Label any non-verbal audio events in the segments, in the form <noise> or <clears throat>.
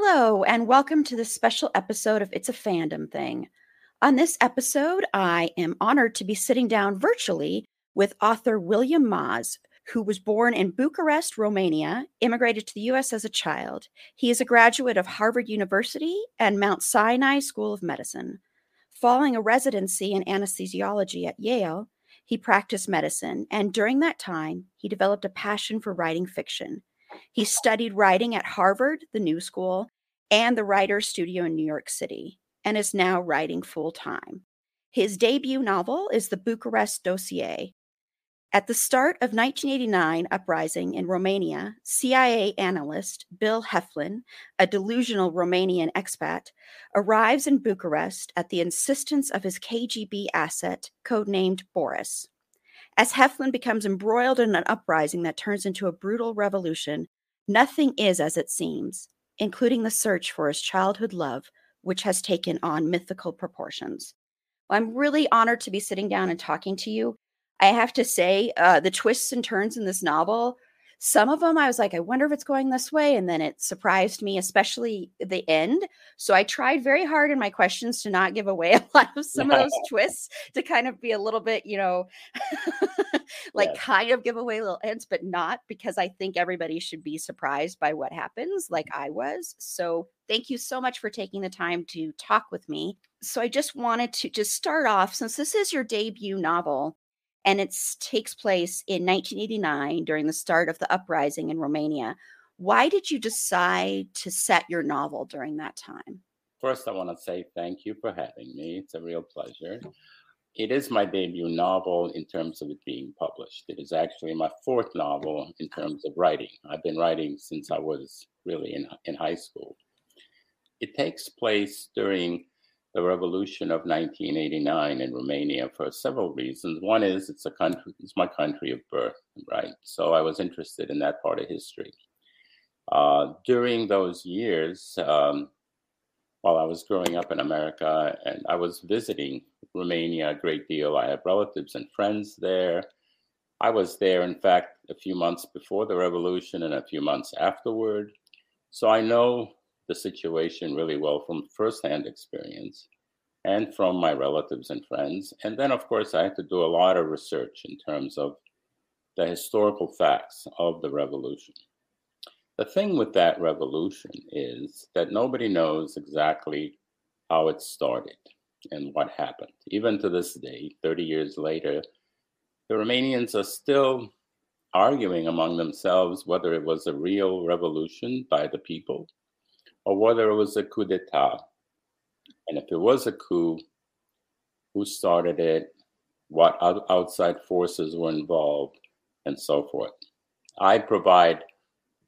Hello, and welcome to this special episode of It's a Fandom Thing. On this episode, I am honored to be sitting down virtually with author William Maz, who was born in Bucharest, Romania, immigrated to the US as a child. He is a graduate of Harvard University and Mount Sinai School of Medicine. Following a residency in anesthesiology at Yale, he practiced medicine, and during that time, he developed a passion for writing fiction. He studied writing at Harvard, the New School, and the Writer's Studio in New York City, and is now writing full time. His debut novel is The Bucharest Dossier. At the start of 1989 uprising in Romania, CIA analyst Bill Heflin, a delusional Romanian expat, arrives in Bucharest at the insistence of his KGB asset, codenamed Boris. As Heflin becomes embroiled in an uprising that turns into a brutal revolution, nothing is as it seems, including the search for his childhood love, which has taken on mythical proportions. I'm really honored to be sitting down and talking to you. I have to say, uh, the twists and turns in this novel some of them I was like, I wonder if it's going this way. And then it surprised me, especially the end. So I tried very hard in my questions to not give away <laughs> a lot of some of those twists to kind of be a little bit, you know, <laughs> like yeah. kind of give away little ends, but not because I think everybody should be surprised by what happens, like mm. I was. So thank you so much for taking the time to talk with me. So I just wanted to just start off since this is your debut novel and it takes place in 1989 during the start of the uprising in Romania. Why did you decide to set your novel during that time? First, I want to say thank you for having me. It's a real pleasure. It is my debut novel in terms of it being published. It is actually my fourth novel in terms of writing. I've been writing since I was really in, in high school. It takes place during the revolution of 1989 in Romania for several reasons. One is it's a country, it's my country of birth, right? So I was interested in that part of history. Uh, during those years, um, while I was growing up in America, and I was visiting Romania a great deal. I have relatives and friends there. I was there, in fact, a few months before the revolution and a few months afterward. So I know the situation really well from firsthand experience and from my relatives and friends. And then, of course, I had to do a lot of research in terms of the historical facts of the revolution. The thing with that revolution is that nobody knows exactly how it started and what happened. Even to this day, 30 years later, the Romanians are still arguing among themselves whether it was a real revolution by the people or whether it was a coup d'etat. And if it was a coup, who started it, what outside forces were involved, and so forth. I provide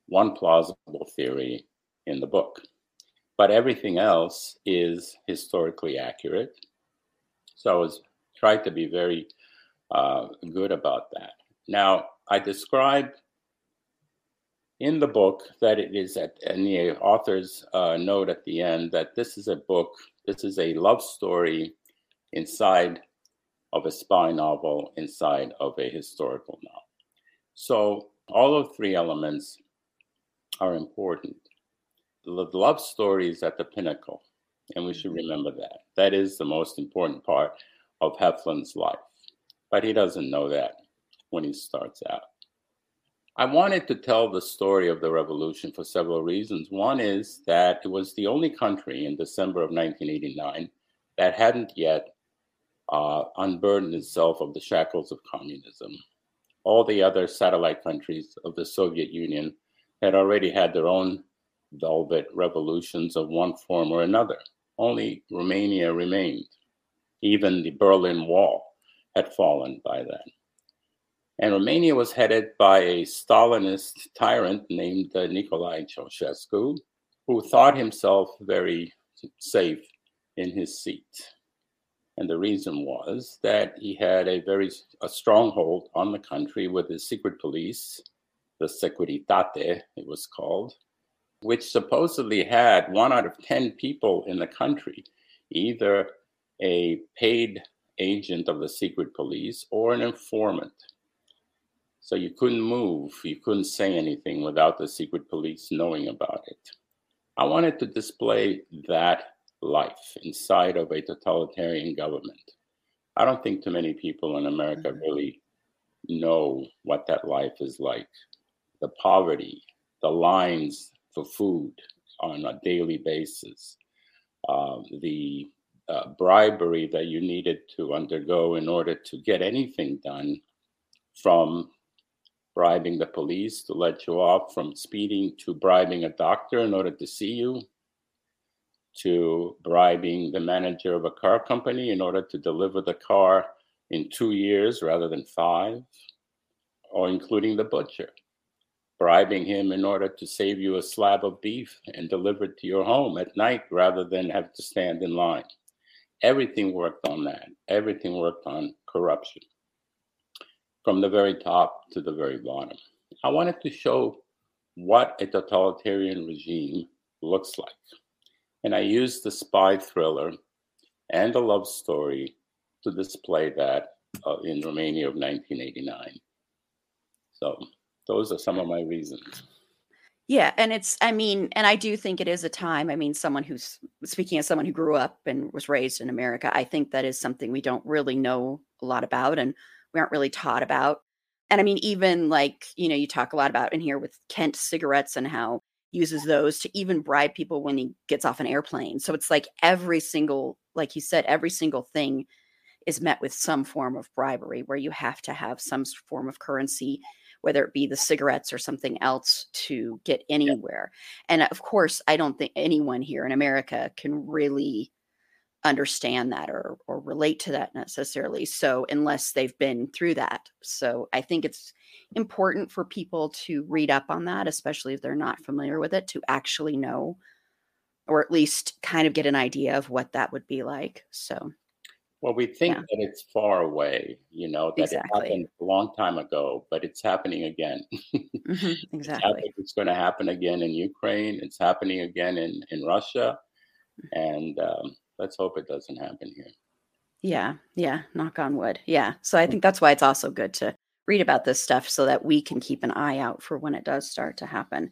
one plausible theory in the book, but everything else is historically accurate. So I was tried to be very uh, good about that. Now, I describe in the book that it is at and the author's uh, note at the end that this is a book this is a love story inside of a spy novel inside of a historical novel so all of three elements are important the love story is at the pinnacle and we should mm-hmm. remember that that is the most important part of heflin's life but he doesn't know that when he starts out. I wanted to tell the story of the revolution for several reasons. One is that it was the only country in December of 1989 that hadn't yet uh, unburdened itself of the shackles of communism. All the other satellite countries of the Soviet Union had already had their own velvet revolutions of one form or another. Only Romania remained. Even the Berlin Wall had fallen by then. And Romania was headed by a Stalinist tyrant named uh, Nicolae Ceausescu, who thought himself very safe in his seat. And the reason was that he had a very a stronghold on the country with his secret police, the Securitate, it was called, which supposedly had one out of 10 people in the country, either a paid agent of the secret police or an informant. So you couldn't move, you couldn't say anything without the secret police knowing about it. I wanted to display that life inside of a totalitarian government. I don't think too many people in America mm-hmm. really know what that life is like. The poverty, the lines for food on a daily basis, uh, the uh, bribery that you needed to undergo in order to get anything done from bribing the police to let you off from speeding to bribing a doctor in order to see you to bribing the manager of a car company in order to deliver the car in two years rather than five, or including the butcher, bribing him in order to save you a slab of beef and deliver it to your home at night rather than have to stand in line. Everything worked on that. Everything worked on corruption from the very top to the very bottom. I wanted to show what a totalitarian regime looks like. And I used the spy thriller and the love story to display that uh, in Romania of 1989. So those are some of my reasons. Yeah, and it's I mean, and I do think it is a time. I mean, someone who's speaking as someone who grew up and was raised in America, I think that is something we don't really know a lot about and we aren't really taught about. And I mean, even like, you know, you talk a lot about in here with Kent cigarettes and how uses those to even bribe people when he gets off an airplane. So it's like every single, like you said, every single thing is met with some form of bribery where you have to have some form of currency whether it be the cigarettes or something else to get anywhere. And of course, I don't think anyone here in America can really understand that or or relate to that necessarily so unless they've been through that so i think it's important for people to read up on that especially if they're not familiar with it to actually know or at least kind of get an idea of what that would be like so well, we think yeah. that it's far away, you know, that exactly. it happened a long time ago, but it's happening again. <laughs> mm-hmm, exactly. It's, it's, going to happen again in Ukraine. It's happening again in, in Russia. And um, let's hope it doesn't happen here. Yeah. Yeah. Knock on wood. Yeah. So I think that's why it's also good to read about this stuff so that we can keep an eye out for when it does start to happen,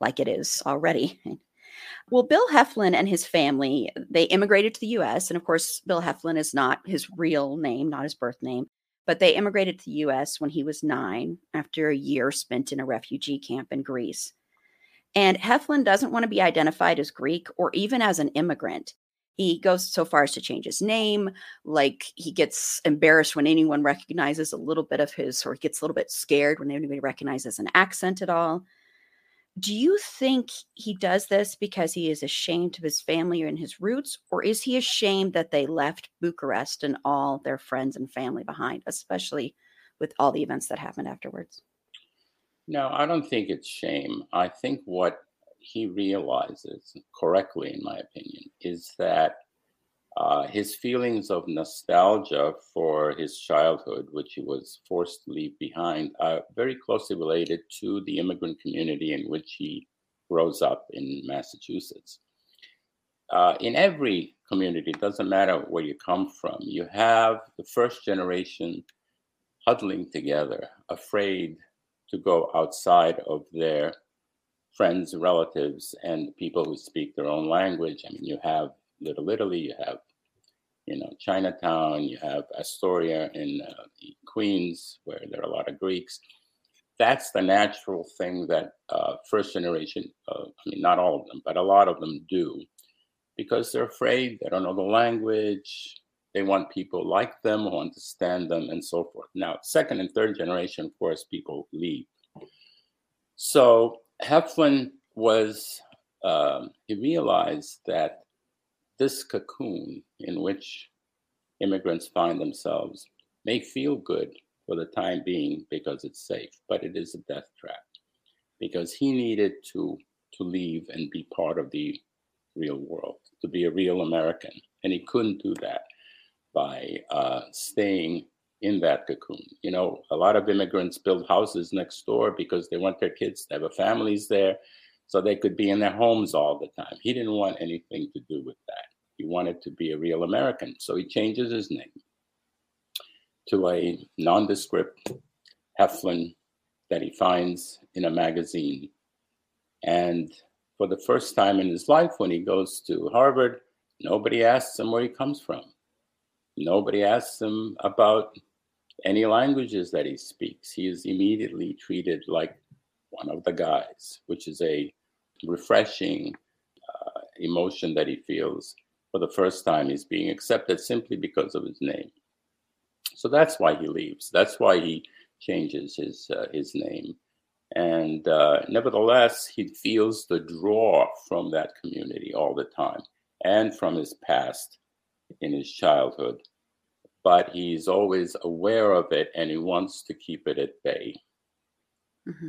like it is already. Well, Bill Heflin and his family, they immigrated to the US. And of course, Bill Heflin is not his real name, not his birth name, but they immigrated to the US when he was nine after a year spent in a refugee camp in Greece. And Heflin doesn't want to be identified as Greek or even as an immigrant. He goes so far as to change his name. Like he gets embarrassed when anyone recognizes a little bit of his, or he gets a little bit scared when anybody recognizes an accent at all. Do you think he does this because he is ashamed of his family and his roots, or is he ashamed that they left Bucharest and all their friends and family behind, especially with all the events that happened afterwards? No, I don't think it's shame. I think what he realizes correctly, in my opinion, is that uh, his feelings of nostalgia for his childhood, which he was forced to leave behind, are very closely related to the immigrant community in which he grows up in Massachusetts. Uh, in every community, it doesn't matter where you come from, you have the first generation huddling together, afraid to go outside of their friends, relatives, and people who speak their own language. I mean, you have Little Italy, you have you know, Chinatown, you have Astoria in uh, Queens, where there are a lot of Greeks. That's the natural thing that uh, first generation, uh, I mean, not all of them, but a lot of them do because they're afraid, they don't know the language, they want people like them who understand them, and so forth. Now, second and third generation, of course, people leave. So Heflin was, um, he realized that this cocoon in which immigrants find themselves may feel good for the time being because it's safe, but it is a death trap because he needed to to leave and be part of the real world, to be a real American, and he couldn't do that by uh, staying in that cocoon. You know, a lot of immigrants build houses next door because they want their kids to have a families there so they could be in their homes all the time. He didn't want anything to do with that. He wanted to be a real American. So he changes his name to a nondescript Heflin that he finds in a magazine. And for the first time in his life, when he goes to Harvard, nobody asks him where he comes from. Nobody asks him about any languages that he speaks. He is immediately treated like one of the guys, which is a refreshing uh, emotion that he feels for the first time. He's being accepted simply because of his name. So that's why he leaves. That's why he changes his uh, his name. And uh, nevertheless, he feels the draw from that community all the time and from his past in his childhood but he's always aware of it and he wants to keep it at bay. Mm-hmm.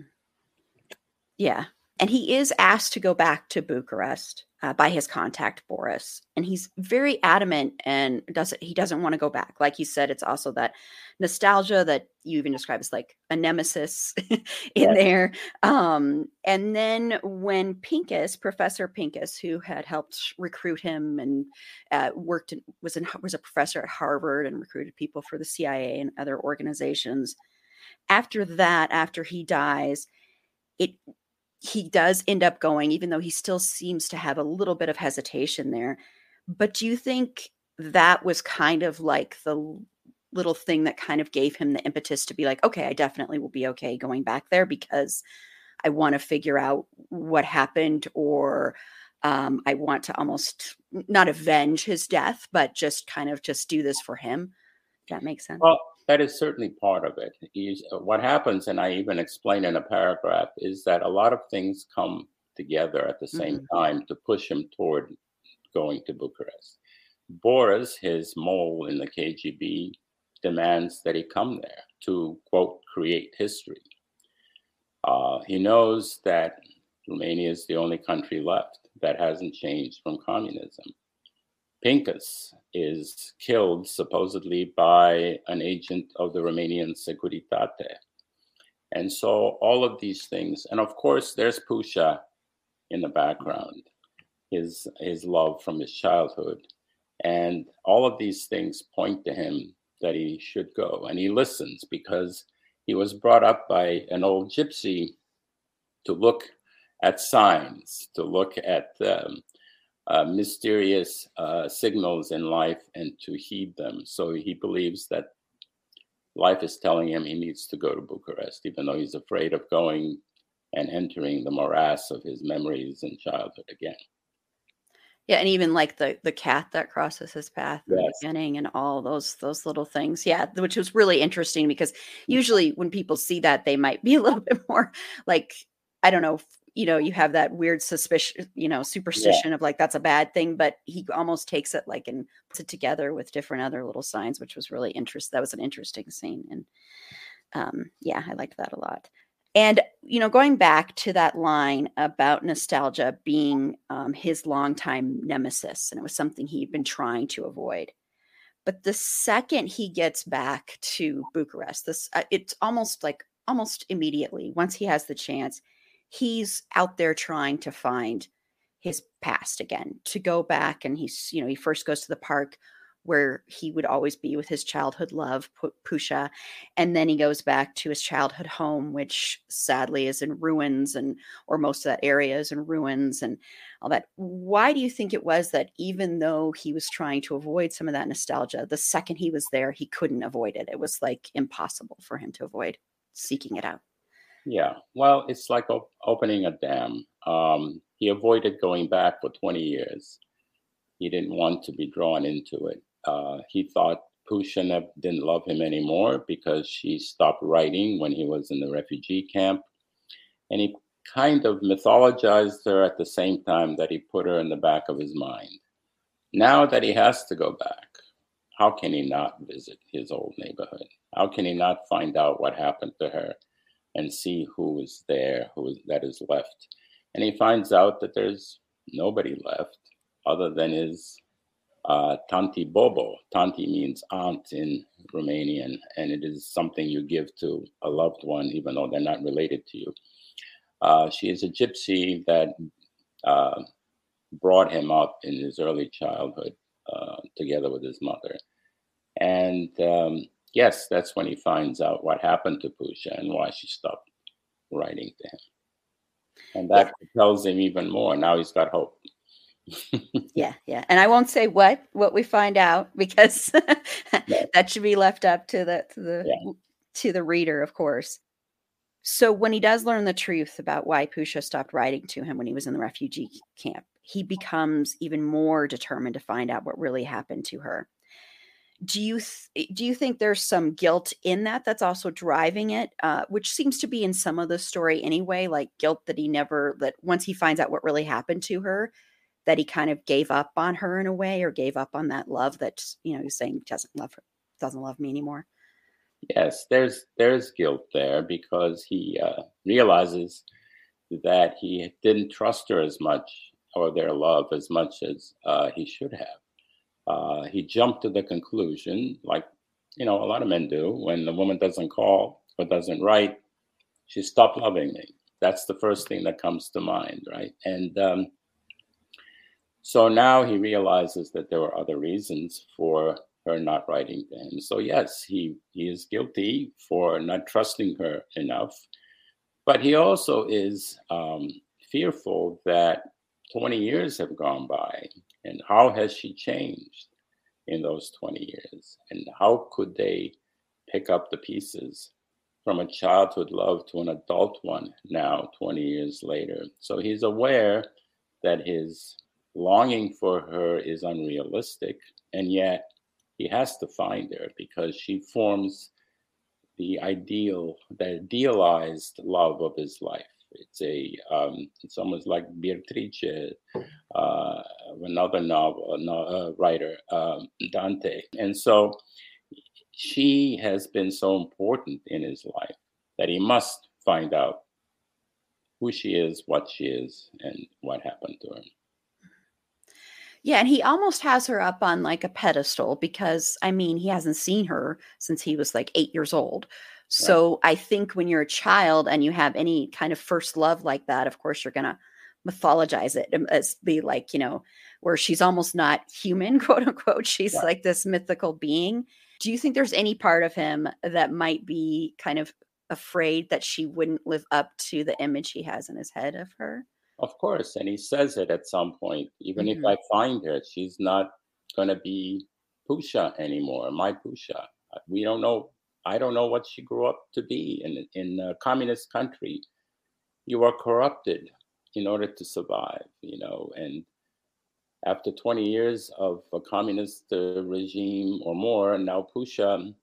Yeah. And he is asked to go back to Bucharest uh, by his contact Boris, and he's very adamant and doesn't he doesn't want to go back. Like you said, it's also that nostalgia that you even describe as like a nemesis <laughs> in yeah. there. Um, and then when Pincus, Professor Pincus, who had helped recruit him and uh, worked in, was in was a professor at Harvard and recruited people for the CIA and other organizations. After that, after he dies, it he does end up going, even though he still seems to have a little bit of hesitation there. But do you think that was kind of like the little thing that kind of gave him the impetus to be like, okay, I definitely will be okay going back there because I want to figure out what happened or um, I want to almost not avenge his death, but just kind of just do this for him. That makes sense. Well, that is certainly part of it. Uh, what happens, and I even explain in a paragraph, is that a lot of things come together at the same mm-hmm. time to push him toward going to Bucharest. Boris, his mole in the KGB, demands that he come there to, quote, create history. Uh, he knows that Romania is the only country left that hasn't changed from communism. Pincus is killed supposedly by an agent of the Romanian Securitate. And so all of these things, and of course there's Pusha in the background, his his love from his childhood. And all of these things point to him that he should go. And he listens because he was brought up by an old gypsy to look at signs, to look at um, uh, mysterious uh, signals in life and to heed them. So he believes that life is telling him he needs to go to Bucharest, even though he's afraid of going and entering the morass of his memories and childhood again. Yeah, and even like the the cat that crosses his path in the beginning, and all those those little things. Yeah, which was really interesting because usually when people see that, they might be <laughs> a little bit more like I don't know, you know, you have that weird suspicion, you know, superstition yeah. of like that's a bad thing, but he almost takes it like and puts it together with different other little signs, which was really interesting. That was an interesting scene. And um, yeah, I liked that a lot. And, you know, going back to that line about nostalgia being um, his longtime nemesis, and it was something he'd been trying to avoid. But the second he gets back to Bucharest, this uh, it's almost like almost immediately once he has the chance, he's out there trying to find his past again to go back and he's you know he first goes to the park where he would always be with his childhood love, P- Pusha. And then he goes back to his childhood home, which sadly is in ruins and or most of that area is in ruins and all that. Why do you think it was that even though he was trying to avoid some of that nostalgia, the second he was there, he couldn't avoid it? It was like impossible for him to avoid seeking it out. Yeah, well, it's like op- opening a dam. Um, he avoided going back for 20 years. He didn't want to be drawn into it. Uh, he thought Pusha didn't love him anymore because she stopped writing when he was in the refugee camp. And he kind of mythologized her at the same time that he put her in the back of his mind. Now that he has to go back, how can he not visit his old neighborhood? How can he not find out what happened to her and see who is there, who is, that is left? And he finds out that there's nobody left other than his uh, Tanti Bobo. Tanti means aunt in Romanian, and it is something you give to a loved one, even though they're not related to you. Uh, she is a gypsy that uh, brought him up in his early childhood uh, together with his mother. And um, yes, that's when he finds out what happened to Pusha and why she stopped writing to him. And that yeah. tells him even more. Now he's got hope. <laughs> yeah, yeah. And I won't say what what we find out <laughs> because yeah. that should be left up to the to the yeah. to the reader, of course. So when he does learn the truth about why Pusha stopped writing to him when he was in the refugee camp, he becomes even more determined to find out what really happened to her. Do you th- do you think there's some guilt in that that's also driving it, uh, which seems to be in some of the story anyway, like guilt that he never that once he finds out what really happened to her, that he kind of gave up on her in a way or gave up on that love that you know he's saying doesn't love her doesn't love me anymore. Yes there's there's guilt there because he uh, realizes that he didn't trust her as much or their love as much as uh, he should have uh, he jumped to the conclusion like you know a lot of men do when the woman doesn't call or doesn't write she stopped loving me that's the first thing that comes to mind right and um, so now he realizes that there were other reasons for her not writing to him. So yes, he he is guilty for not trusting her enough, but he also is um, fearful that 20 years have gone by, and how has she changed in those 20 years, and how could they pick up the pieces from a childhood love to an adult one now 20 years later? So he's aware that his longing for her is unrealistic, and yet he has to find her because she forms the ideal, the idealized love of his life. It's a, um, it's almost like Beatrice, uh, another novel, uh, writer, um, Dante, and so she has been so important in his life that he must find out who she is, what she is, and what happened to her. Yeah, and he almost has her up on like a pedestal because I mean, he hasn't seen her since he was like 8 years old. So right. I think when you're a child and you have any kind of first love like that, of course you're going to mythologize it as be like, you know, where she's almost not human, <laughs> quote unquote. She's yeah. like this mythical being. Do you think there's any part of him that might be kind of afraid that she wouldn't live up to the image he has in his head of her? Of course, and he says it at some point. Even mm-hmm. if I find her, she's not going to be Pusha anymore. My Pusha. Uh, we don't know. I don't know what she grew up to be in in a communist country. You are corrupted in order to survive, you know. And after 20 years of a communist uh, regime or more, now Pusha,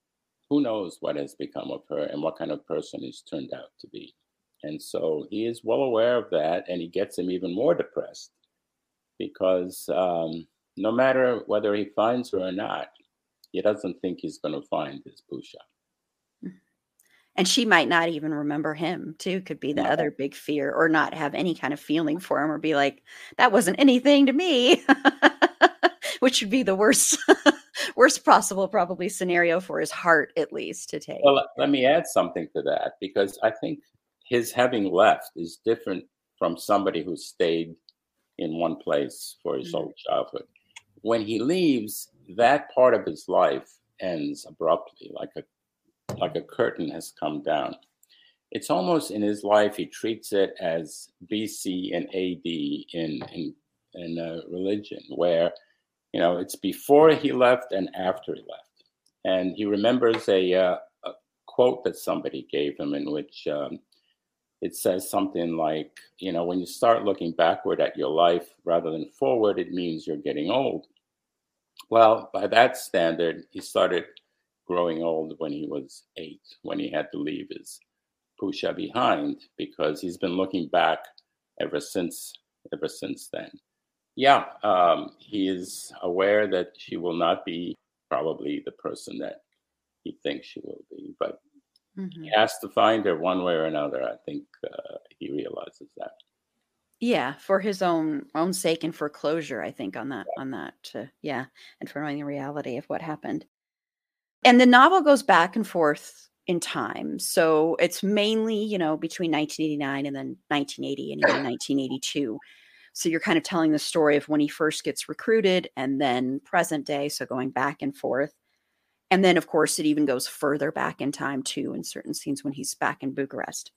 who knows what has become of her and what kind of person he's turned out to be. And so he is well aware of that, and he gets him even more depressed because um, no matter whether he finds her or not, he doesn't think he's going to find his Pusha. And she might not even remember him, too, could be the no. other big fear, or not have any kind of feeling for him, or be like, that wasn't anything to me, <laughs> which would be the worst. <laughs> worst possible probably scenario for his heart at least to take well let me add something to that because i think his having left is different from somebody who stayed in one place for his mm-hmm. whole childhood. When he leaves, that part of his life ends abruptly, like a like a curtain has come down. It's almost in his life he treats it as BC and AD in in in uh, religion, where you know it's before he left and after he left, and he remembers a, uh, a quote that somebody gave him in which um, it says something like, you know, when you start looking backward at your life rather than forward, it means you're getting old. Well, by that standard, he started growing old when he was eight, when he had to leave his pusha behind, because he's been looking back ever since ever since then. Yeah, um, he is aware that she will not be probably the person that he thinks she will be, but mm-hmm. he has to find her one way or another. I think uh, he realizes that. Yeah, for his own own sake and for closure, I think on that on that. Uh, yeah, and for knowing the reality of what happened. And the novel goes back and forth in time. So it's mainly, you know, between 1989 and then 1980 and even 1982. So you're kind of telling the story of when he first gets recruited and then present day. So going back and forth. And then, of course, it even goes further back in time too, in certain scenes when he's back in Bucharest.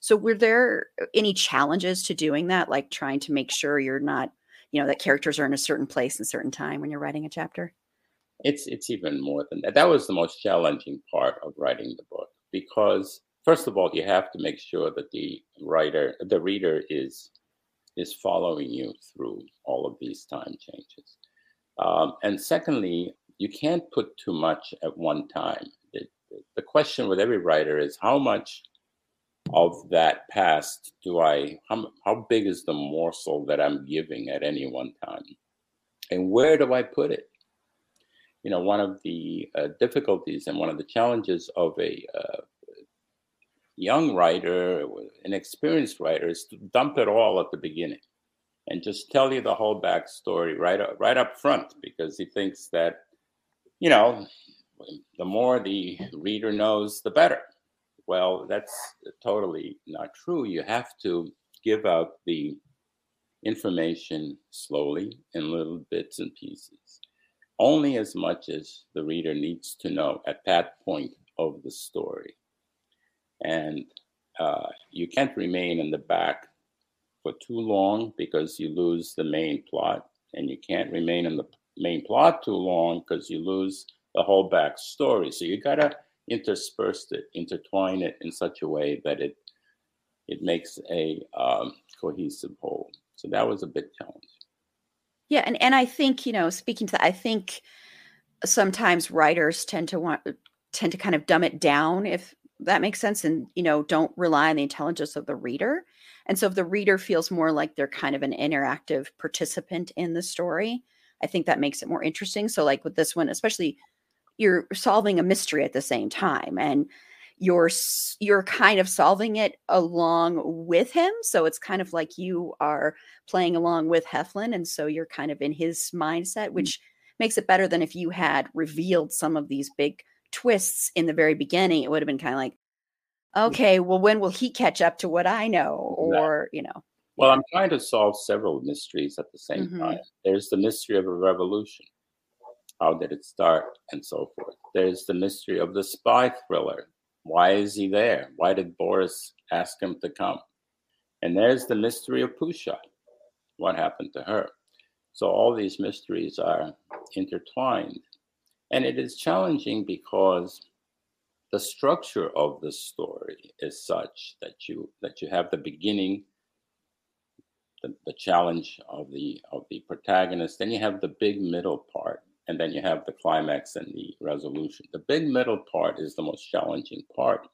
So were there any challenges to doing that, like trying to make sure you're not, you know, that characters are in a certain place and certain time when you're writing a chapter? It's it's even more than that. That was the most challenging part of writing the book because first of all, you have to make sure that the writer, the reader is is following you through all of these time changes. Um, and secondly, you can't put too much at one time. The, question with every writer is how much of that past do I, how, how big is the morsel that I'm giving at any one time? And where do I put it? You know, one of the uh, difficulties and one of the challenges of a uh, young writer, an experienced writer, is to dump it all at the beginning and just tell you the whole backstory right up, right up front because he thinks that, you know, the more the reader knows, the better. Well, that's totally not true. You have to give out the information slowly in little bits and pieces, only as much as the reader needs to know at that point of the story. And uh, you can't remain in the back for too long because you lose the main plot, and you can't remain in the main plot too long because you lose the whole back story. So you gotta intersperse it, intertwine it in such a way that it it makes a um, cohesive whole. So that was a big challenge. Yeah, and and I think you know, speaking to that, I think sometimes writers tend to want tend to kind of dumb it down if that makes sense and you know don't rely on the intelligence of the reader. And so if the reader feels more like they're kind of an interactive participant in the story i think that makes it more interesting. So like with this one especially you're solving a mystery at the same time and you're you're kind of solving it along with him so it's kind of like you are playing along with heflin and so you're kind of in his mindset mm. which mm-hmm. makes it better than if you had revealed some of these big twists in the very beginning it would have been kind of like okay well when will he catch up to what i know or you know well i'm trying to solve several mysteries at the same mm-hmm. time there's the mystery of a revolution how did it start? And so forth. There's the mystery of the spy thriller. Why is he there? Why did Boris ask him to come? And there's the mystery of Pusha. What happened to her? So all these mysteries are intertwined. And it is challenging because the structure of the story is such that you that you have the beginning the, the challenge of the of the protagonist then you have the big middle part and then you have the climax and the resolution. The big middle part is the most challenging part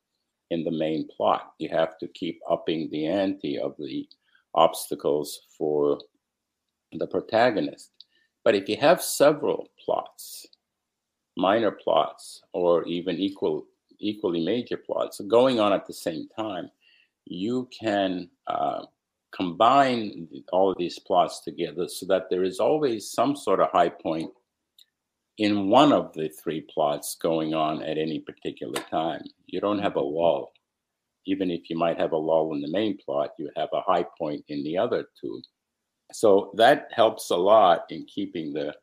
in the main plot. You have to keep upping the ante of the obstacles for the protagonist. But if you have several plots, minor plots, or even equal equally major plots going on at the same time, you can uh, combine all of these plots together so that there is always some sort of high point in one of the three plots going on at any particular time. You don't have a lull. Even if you might have a lull in the main plot, you have a high point in the other two. So that helps a lot in keeping the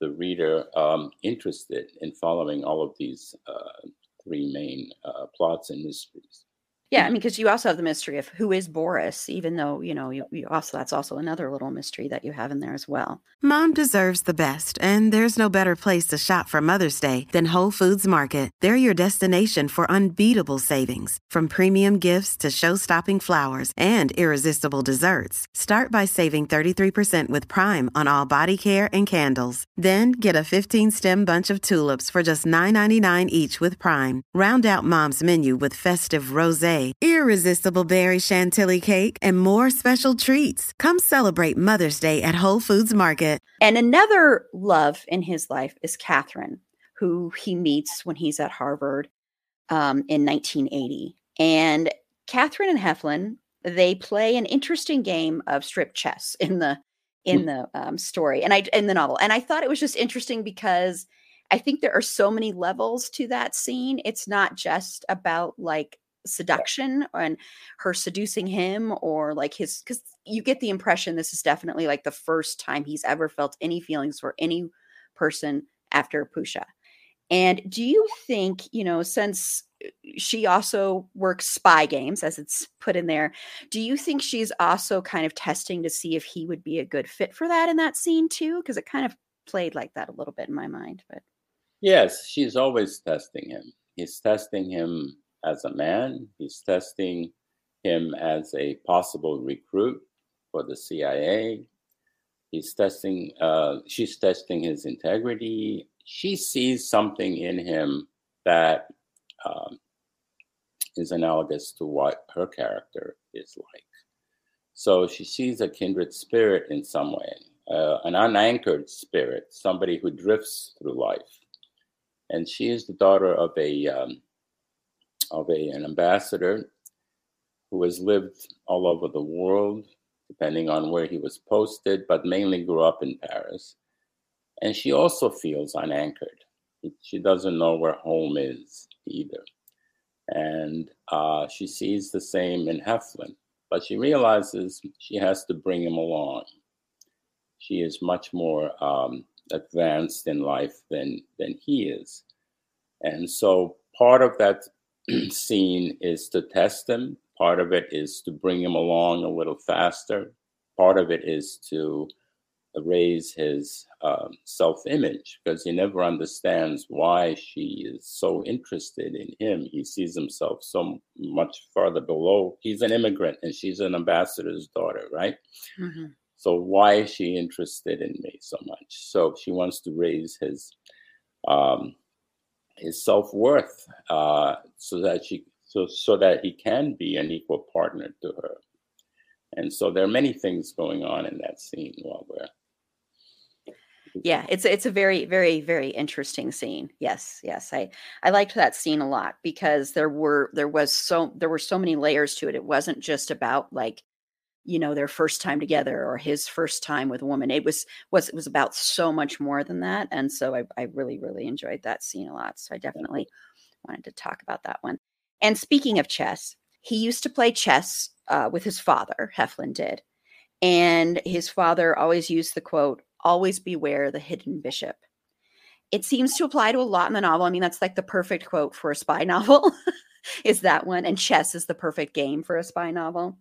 the reader um, interested in following all of these uh, three main uh, plots and mysteries. Yeah, I mean, because you also have the mystery of who is Boris, even though you know you, you, also that's also another little mystery that you have in there as well. Mom deserves the best, and there's no better place to shop for Mother's Day than Whole Foods Market. They're your destination for unbeatable savings, from premium gifts to show-stopping flowers and irresistible desserts. Start by saving 33% with Prime on all body care and candles. Then get a 15-stem bunch of tulips for just $9.99 each with Prime. Round out Mom's menu with festive rosé irresistible berry chantilly cake, and more special treats. Come celebrate Mother's Day at Whole Foods Market. And another love in his life is Catherine, who he meets when he's at Harvard um, in 1980. And Catherine and Heflin, they play an interesting game of strip chess in the in the um, story and I in the novel. And I thought it was just interesting because I think there are so many levels to that scene. It's not just about like seduction and her seducing him or like his because you get the impression this is definitely like the first time he's ever felt any feelings for any person after Pusha. And do you think, you know, since uh, she also works spy games, as it's put in there, do you think she's also kind of testing to see if he would be a good fit for that in that scene too? Because it kind of played like that a little bit in my mind. But yes, she's always testing him. He's testing him as a man. He's testing him as a possible recruit for the CIA. He's testing, uh, she's testing his integrity. She sees something in him that um, is analogous to what her character is like. So she sees a kindred spirit in some way, uh, an unanchored spirit, somebody who drifts through life. And she is the daughter of a um, of a, an ambassador who has lived all over the world, depending on where he was posted, but mainly grew up in Paris. And she also feels unanchored. She doesn't know where home is either. And uh, she sees the same in Heflin, but she realizes she has to bring him along. She is much more um, advanced in life than, than he is. And so part of that <clears throat> scene is to test him. Part of it is to bring him along a little faster. Part of it is to raise his um, self image because he never understands why she is so interested in him. He sees himself so much farther below. He's an immigrant and she's an ambassador's daughter, right? Mm-hmm. So, why is she interested in me so much? So, she wants to raise his um, his self worth, uh, so that she so so that he can be an equal partner to her. And so there are many things going on in that scene while we're yeah it's it's a very very very interesting scene. Yes yes i i liked that scene a lot because there were there was so there were so many layers to it. It wasn't just about like you know their first time together or his first time with a woman. It was was it was about so much more than that and so i, I really really enjoyed that scene a lot so i definitely wanted to talk about that one. And speaking of chess he used to play chess uh, with his father heflin did and his father always used the quote always beware the hidden bishop. It seems to apply to a lot in the novel. I mean that's like the perfect quote for a spy <laughs> novel is that one and chess is the perfect game for a spy novel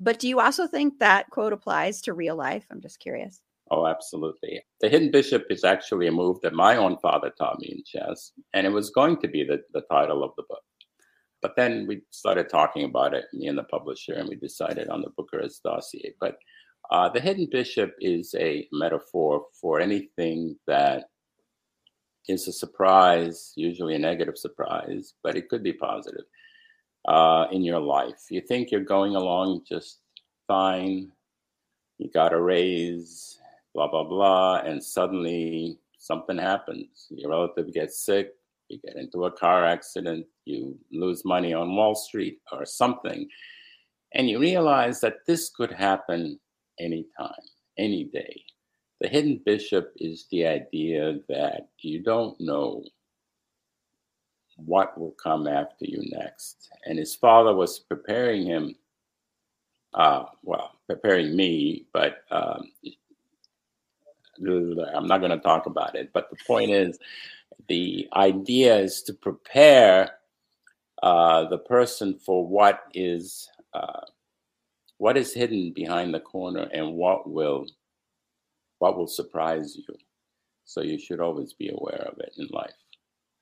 but do you also think that quote applies to real life? I'm just curious. Oh, absolutely. The Hidden Bishop is actually a move that my own father taught me in chess, and it was going to be the, the title of the book. But then we started talking about it, me and the publisher, and we decided on the Bucharest dossier. But uh, the Hidden Bishop is a metaphor for anything that is a surprise, usually a negative surprise, but it could be positive uh, in your life. You think you're going along just fine, you got a raise, blah, blah, blah, and suddenly something happens. Your relative gets sick, you get into a car accident, you lose money on Wall Street or something. And you realize that this could happen anytime, any day. The hidden bishop is the idea that you don't know what will come after you next. And his father was preparing him, uh, well, preparing me, but um, I'm not going to talk about it. But the point is, the idea is to prepare uh, the person for what is uh, what is hidden behind the corner and what will what will surprise you. So you should always be aware of it in life.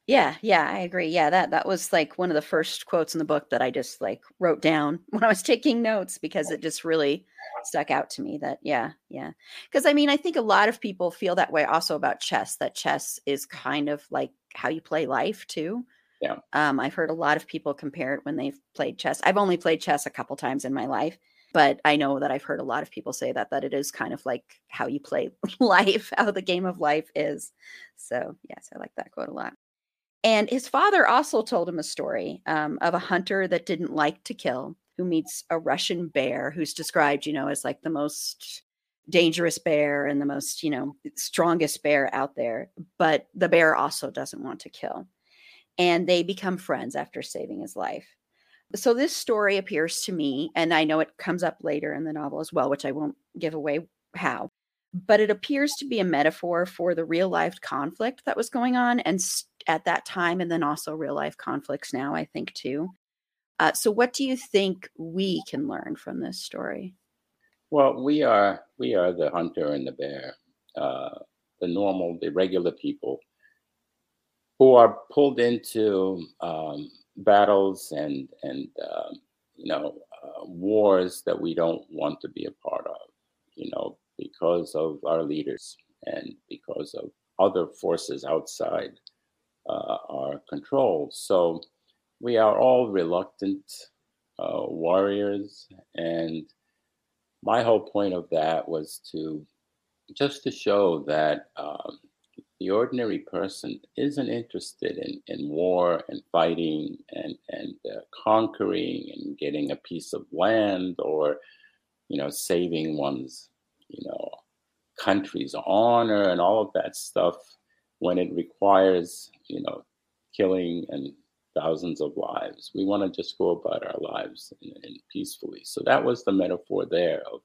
Yeah, yeah, I agree. Yeah, that that was like one of the first quotes in the book that I just like wrote down <laughs> when I was taking notes because it just really stuck out to me that yeah, yeah. Cuz I mean, I think a lot of people feel that way also about chess that chess is kind of like how you play life too. Yeah. Um I've heard a lot of people compare it when they've played chess. I've only played chess a couple times in my life, but I know that I've heard a lot of people say that that it is kind of like how you play <laughs> life, how the game of life is. So, yes, I like that quote a lot. And his father also told him a story um, of a hunter that didn't like to kill, who meets a Russian bear who's described, you know, as like the most dangerous bear and the most, you know, strongest bear out there. But the bear also doesn't want to kill. And they become friends after saving his life. So this story appears to me, and I know it comes up later in the novel as well, which I won't give away how, but it appears to be a metaphor for the real life conflict that was going on and at that time and then also real life conflicts now i think too. Uh, so what do you think we can learn from this story? Well we are we are the hunter and the bear. Uh, the normal the regular people who are pulled into um, battles and and uh, you know uh, wars that we don't want to be a part of you know because of our leaders and because of other forces outside uh, our control. So we are all reluctant uh, warriors, and my whole point of that was to just to show that um, the ordinary person isn't interested in, in war and fighting and and uh, conquering and getting a piece of land or you know saving one's you know country's honor and all of that stuff when it requires you know, killing and thousands of lives. We want to just go about our lives in, in peacefully. So that was the metaphor there of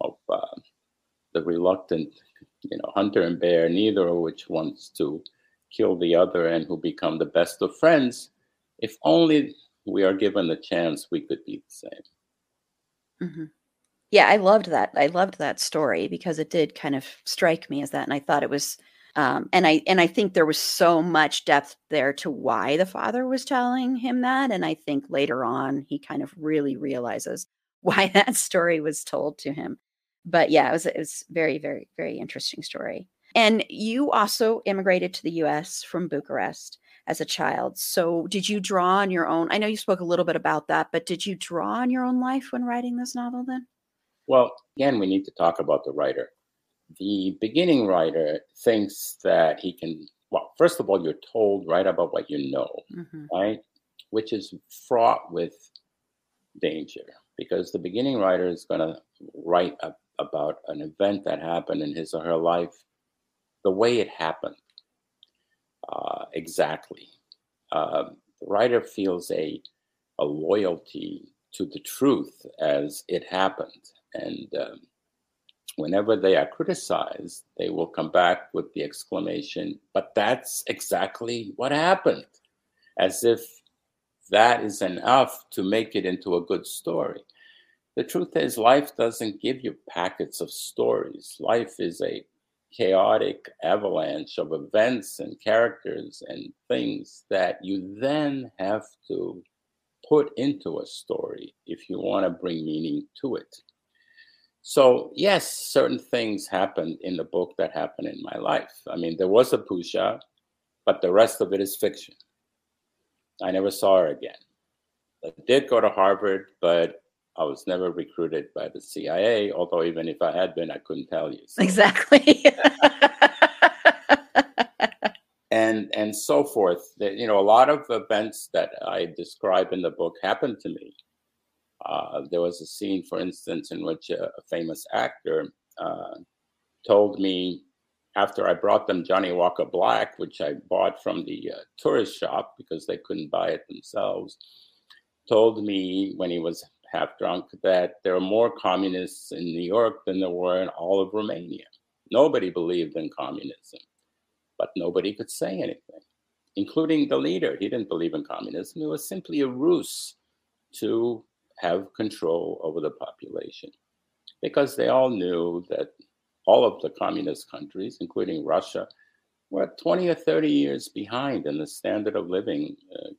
of uh, the reluctant, you know, hunter and bear, neither of which wants to kill the other, and who become the best of friends. If only we are given the chance, we could be the same. Mm-hmm. Yeah, I loved that. I loved that story because it did kind of strike me as that, and I thought it was um, and I and I think there was so much depth there to why the father was telling him that, and I think later on he kind of really realizes <laughs> why that story was told to him. But yeah, it was it was very very very interesting story. And you also immigrated to the U.S. from Bucharest as a child. So did you draw on your own? I know you spoke a little bit about that, but did you draw on your own life when writing this novel? Then? Well, again, we need to talk about the writer. The beginning writer thinks that he can well first of all you're told write about what you know mm-hmm. right? Which is fraught with danger because the beginning writer is going to write a, about an event that happened in his or her life the way it happened uh, exactly. Um, the writer feels a, a loyalty to the truth as it happened and um, whenever they are criticized, they will come back with the exclamation, but that's exactly what happened, as if that is enough to make it into a good story. The truth is, life doesn't give you packets of stories. Life is a chaotic avalanche of events and characters and things that you then have to put into a story if you want to bring meaning to it. So yes, certain things happened in the book that happened in my life. I mean, there was a Pusha, but the rest of it is fiction. I never saw her again. I did go to Harvard, but I was never recruited by the CIA. Although even if I had been, I couldn't tell you. So. Exactly. <laughs> and and so forth. You know, a lot of events that I describe in the book happened to me. Uh, there was a scene, for instance, in which a, a famous actor uh, told me after I brought them Johnnie Walker Black, which I bought from the uh, tourist shop because they couldn't buy it themselves, told me when he was half drunk that there are more communists in New York than there were in all of Romania. Nobody believed in communism, but nobody could say anything, including the leader. He didn't believe in communism. It was simply a ruse to have control over the population because they all knew that all of the communist countries, including Russia, were 20 or 30 years behind in the standard of living uh,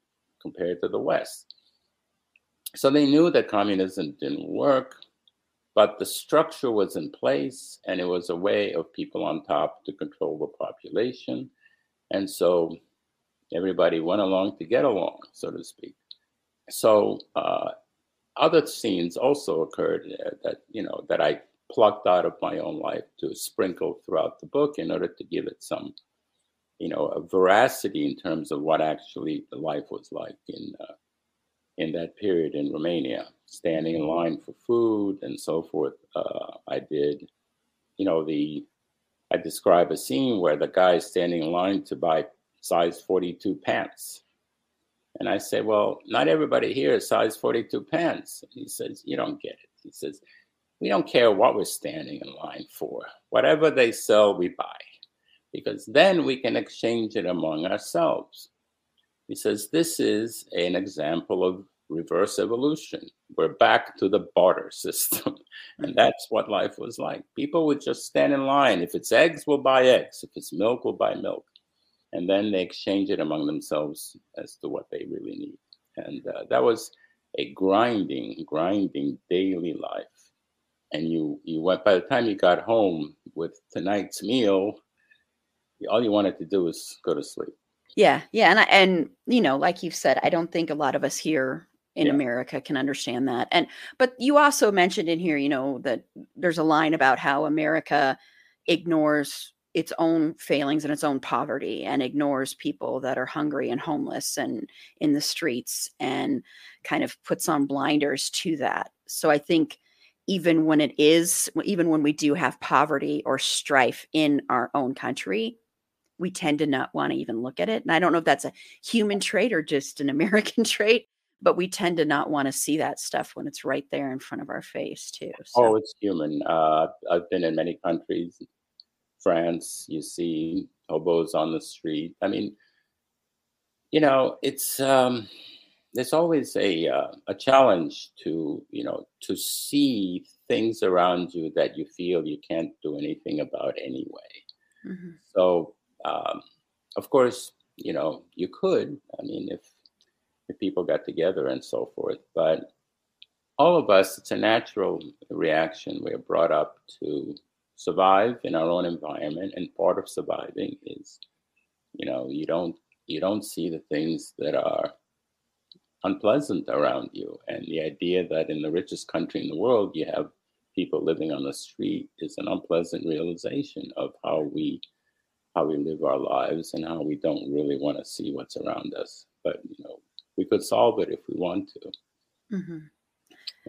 compared to the West. So they knew that communism didn't work, but the structure was in place and it was a way of people on top to control the population. And so everybody went along to get along, so to speak. So uh, other scenes also occurred that, you know, that I plucked out of my own life to sprinkle throughout the book in order to give it some you know, a veracity in terms of what actually life was like in uh, in that period in Romania, standing in line for food and so forth. Uh, I did, you know, the I describe a scene where the guy is standing in line to buy size 42 pants. And I say, well, not everybody here is size 42 pants. He says, you don't get it. He says, we don't care what we're standing in line for. Whatever they sell, we buy because then we can exchange it among ourselves. He says this is an example of reverse evolution. We're back to the barter <laughs> system. and that's what life was like. People would just stand in line. If it's eggs, we'll buy eggs. If it's milk, we'll buy milk. And then they exchange it among themselves as to what they really need. And uh, that was a grinding, grinding daily life. And you, you went, by the time you got home with tonight's meal, all you wanted to do was go to sleep. Yeah, yeah, and I, and you know, like you've said, I don't think a lot of us here in yeah. America can understand that. And but you also mentioned in here, you know, that there's a line about how America ignores its own failings and its own poverty and ignores people that are hungry and homeless and in the streets and kind of puts on blinders to that. So I think even when it is even when we do have poverty or strife in our own country we tend to not want to even look at it. And I don't know if that's a human trait or just an <laughs> American trait, but we tend to not want to see that stuff when it's right there in front of our face, too. So. Oh, it's human. Uh, I've been in many countries. France, you see hobos on the street. I mean, you know, it's um, there's always a uh, a challenge to you know to see things around you that you feel you can't do anything about anyway. Mm-hmm. So um, of course, you know, you could. I mean, if if people got together and so forth, but all of us, it's a natural reaction. We're brought up to survive in our own environment, and part of surviving is, you know, you don't you don't see the things that are unpleasant around you, and the idea that in the richest country in the world you have people living on the street is an unpleasant realization of how we how we live our lives and how we don't really want to see what's around us. But you know, we could solve it if we want to. Mm-hmm.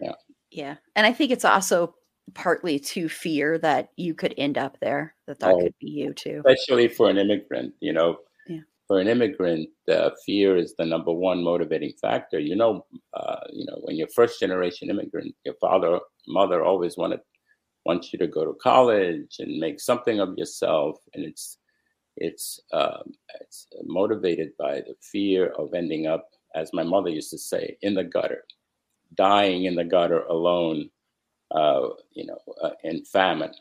Yeah. Yeah, and I think it's also partly to fear that you could end up there. That that oh, could be you too. Especially for an immigrant, you know. Yeah. For an immigrant, uh, fear is the number one motivating factor. You know, uh, you know, when you're first generation immigrant, your father, mother always wanted wants you to go to college and make something of yourself, and it's it's, um, it's motivated by the fear of ending up, as my mother used to say, in the gutter, dying in the gutter alone, uh, you know, uh, in famine.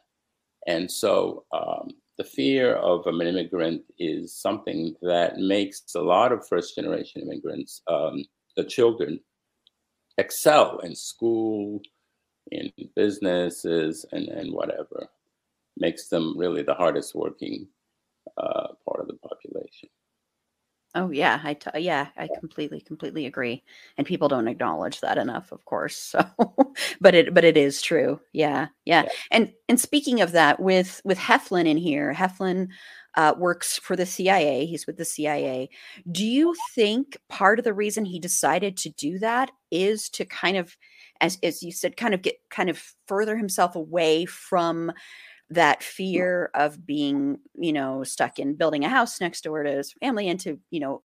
And so um, the fear of an immigrant is something that makes a lot of first generation immigrants, um, the children, excel in school, in businesses, and, and whatever. Makes them really the hardest working uh, part of the population. Oh yeah, I t- yeah, I completely completely agree. And people don't acknowledge that enough, of course. <laughs> So but it but it is true. Yeah, yeah. yeah. And and speaking of that with with Heflin in here, Heflin uh, works for the CIA. He's with the CIA. Do you think part of the reason he decided to do that is to kind of as as you said kind of get kind of further himself away from that fear of being, you know, stuck in building a house next door to his family and to, you know,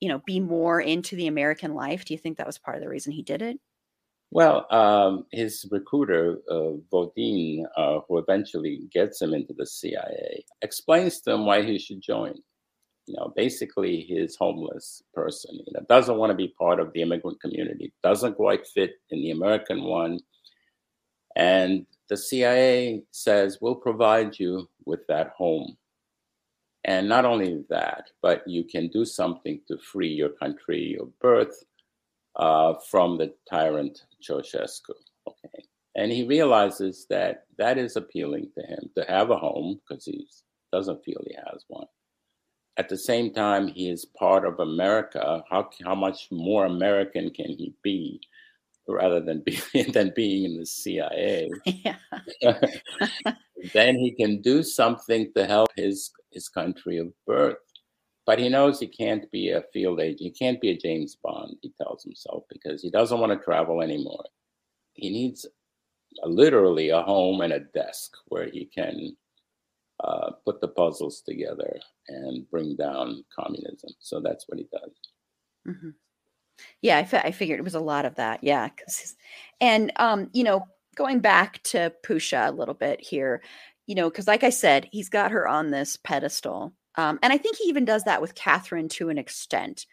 you know, be more into the American life. Do you think that was part of the reason he did it? Well, um, his recruiter, uh, Vodin, uh, who eventually gets him into the CIA, explains to him why he should join. You know, basically, he's homeless person. You know, doesn't want to be part of the immigrant community, doesn't quite fit in the American one, and the CIA says we'll provide you with that home. And not only that, but you can do something to free your country of birth uh, from the tyrant Ceausescu. Okay. And he realizes that that is appealing to him to have a home because he doesn't feel he has one. At the same time, he is part of America. How, how much more American can he be rather than, be, <laughs> than being in the CIA? Yeah. <laughs> then he can do something to help his, his country of birth. But he knows he can't be a field agent. He can't be a James Bond, he tells himself, because he doesn't want to travel anymore. He needs a, literally a home and a desk where he can uh, put the puzzles together and bring down communism. So that's what he does. Mm-hmm. Yeah, I, fi- I figured it was a lot of that. Yeah, and um, you know, going back to Pusha a little bit here, you know, because like I said, he's got her on this pedestal um, and I think he even does that with Catherine to an extent,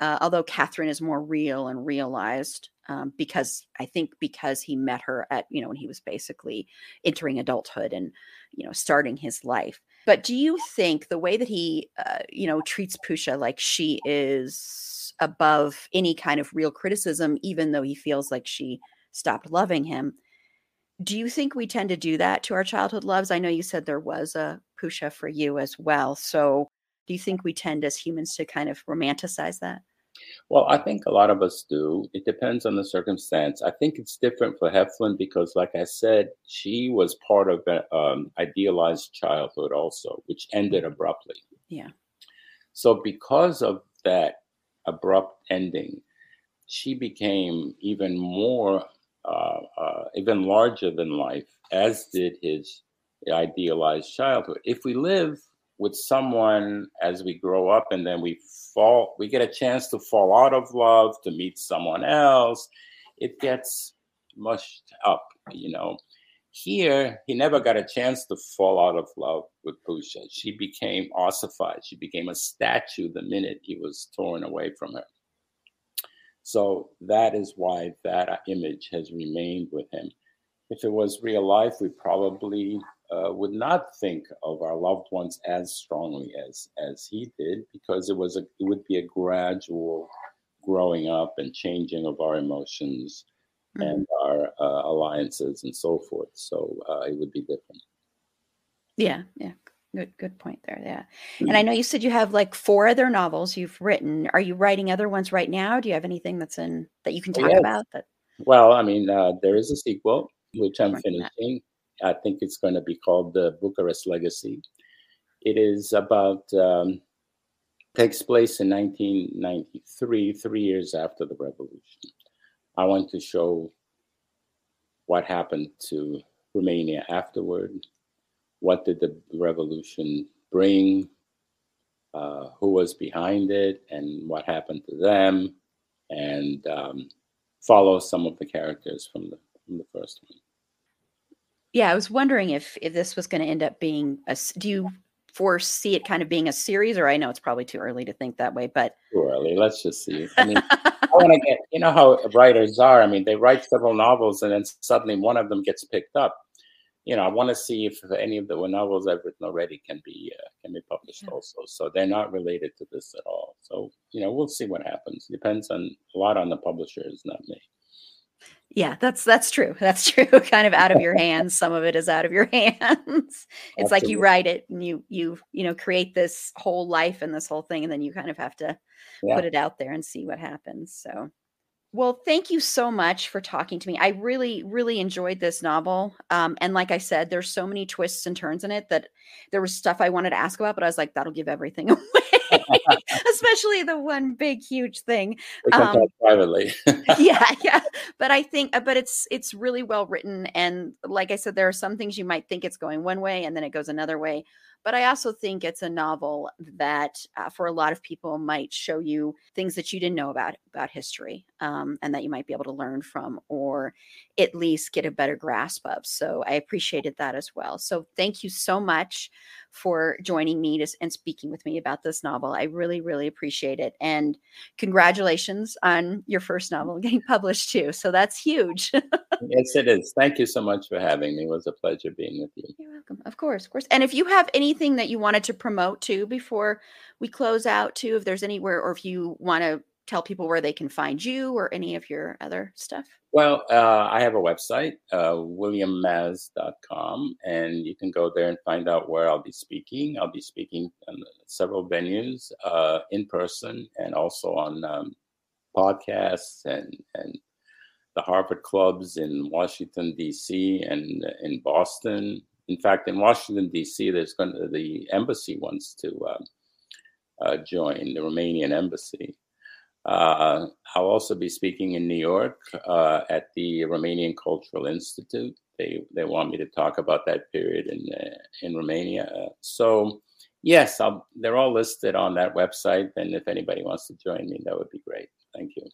uh, although Catherine is more real and realized um, because I think because he met her at, you know, when he was basically entering adulthood and, you know, starting his life. But do you think the way that he, uh, you know, treats Pusha like she is above any kind of real criticism, even though he feels like she stopped loving him? do you think we tend to do that to our childhood loves? I know you said there was a Pusha for you as well. So do you think we tend as humans to kind of romanticize that? Well, I think a lot of us do. It depends on the circumstance. I think it's different for Heflin because, like I said, she was part of an um, idealized childhood also, which ended abruptly. Yeah. So, because of that abrupt ending, she became even more uh, uh, even larger than life, as did his idealized childhood. If we live with someone as we grow up and then we fall, we get a chance to fall out of love, to meet someone else, it gets mushed up, you know. Here, he never got a chance to fall out of love with Pusha. She became ossified. She became a statue the minute he was torn away from her. So that is why that image has remained with him. If it was real life, we probably uh, would not think of our loved ones as strongly as as he did, because it was a it would be a gradual growing up and changing of our emotions mm-hmm. and our uh, alliances and so forth. So uh, it would be different. Yeah, yeah, Good, good point there. Yeah. And I mm. know you said you have like four other novels you've written. Are you writing other ones right now? Do you have anything that's in that you can talk yes. about? That well, I mean, uh, there is a sequel which I'm finishing. I think it's going to be called the Bucharest Legacy. It is about um, takes place in 1993, three years after the revolution. I want to show what happened to Romania afterward, what did the revolution bring, uh, who was behind it, and what happened to them, and um, follow some of the characters from the from the first one. Yeah, I was wondering if if this was going to end up being a. Do you foresee it kind of being a series, or I know it's probably too early to think that way, but too early. Let's just see. I mean, I <laughs> want to get. You know how writers are. I mean, they write several novels, and then suddenly one of them gets picked up you know, I want to see if any of the novels I've written already can be uh, can be published yeah. also. So they're not related to this at all. So you know, we'll see what happens. Depends on a lot on the publishers, not me. Yeah, that's that's true. That's <laughs> true. kind of out of your <laughs> hands. Some of it is out of your <laughs> hands. it's Absolutely. like you write it and you you you know create this whole life and this whole thing, and then you kind of have to yeah. put it out there and see what happens. So well, thank you so much for talking to me. I really, really enjoyed this novel. Um, and like I said, there's so many twists and turns in it that there was stuff I wanted to ask about, but I was like, that'll give everything away. Especially the one big, huge thing. Um, privately. <laughs> yeah, <laughs> yeah. But I think, uh, but it's it's really well written, and like I said, there are some things you might think it's going one way, and then it goes another way. but I also think it's a novel that, uh, for a lot of people, might show you things that you didn't know about about history, um, and that you might be able to learn from, or at least get a better grasp of. So I appreciated that as well. So thank you so much for joining me to, and speaking with me about this novel. I really, really appreciate it, and congratulations on your first novel <laughs> getting published too. So that's huge. <laughs> yes, it is. Thank you so much for having me. It was a pleasure being with you. You're welcome. Of course, of course. And if you have anything that you wanted to promote too before we close out too, if there's anywhere or if you want to tell people where they can find you or any of your other stuff. Well, uh, I have a website, uh, williammaz.com, and you can go there and find out where I'll be speaking. I'll be speaking in several venues uh, in person and also on um, podcasts and, and the Harvard clubs in Washington, D.C., and in Boston in fact, in Washington D.C., there's going to, the embassy wants to uh, uh, join the Romanian embassy. Uh, I'll also be speaking in New York uh, at the Romanian Cultural Institute. They they want me to talk about that period in uh, in Romania. so yes, I'll, they're all listed on that website. And if anybody wants to join me, that would be great. Thank you.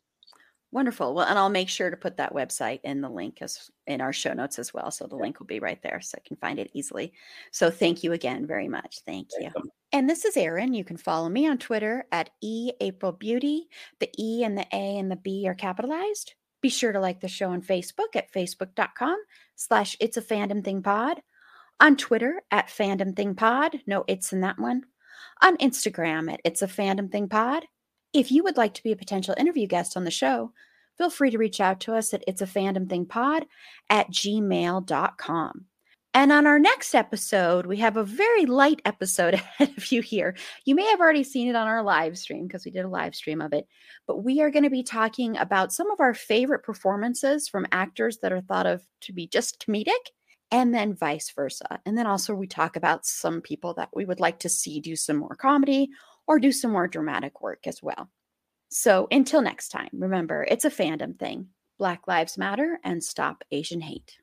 Wonderful. Well, and I'll make sure to put that website in the link as in our show notes as well. So the link will be right there so I can find it easily. So thank you again very much. Thank you. And this is Erin. You can follow me on Twitter at E April Beauty. The E and the A and the B are capitalized. Be sure to like the show on Facebook at facebook.com slash it's a fandom thing pod. On Twitter at fandom thing pod. No it's in that one. On Instagram at it's a fandom thing pod if you would like to be a potential interview guest on the show, feel free to reach out to us at it's a fandom thing pod at gmail.com. And on our next episode, we have a very light episode <laughs> ahead of you here. You may have already seen it on our live stream because we did a live stream of it, but we are going to be talking about some of our favorite performances from actors that are thought of to be just comedic and then vice versa. And then also we talk about some people that we would like to see do some more comedy or do some more dramatic work as well. So until next time, remember it's a fandom thing. Black Lives Matter and stop Asian hate.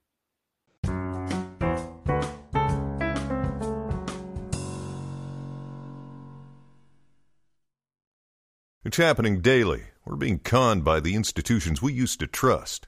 It's happening daily. We're being conned by the institutions we used to trust.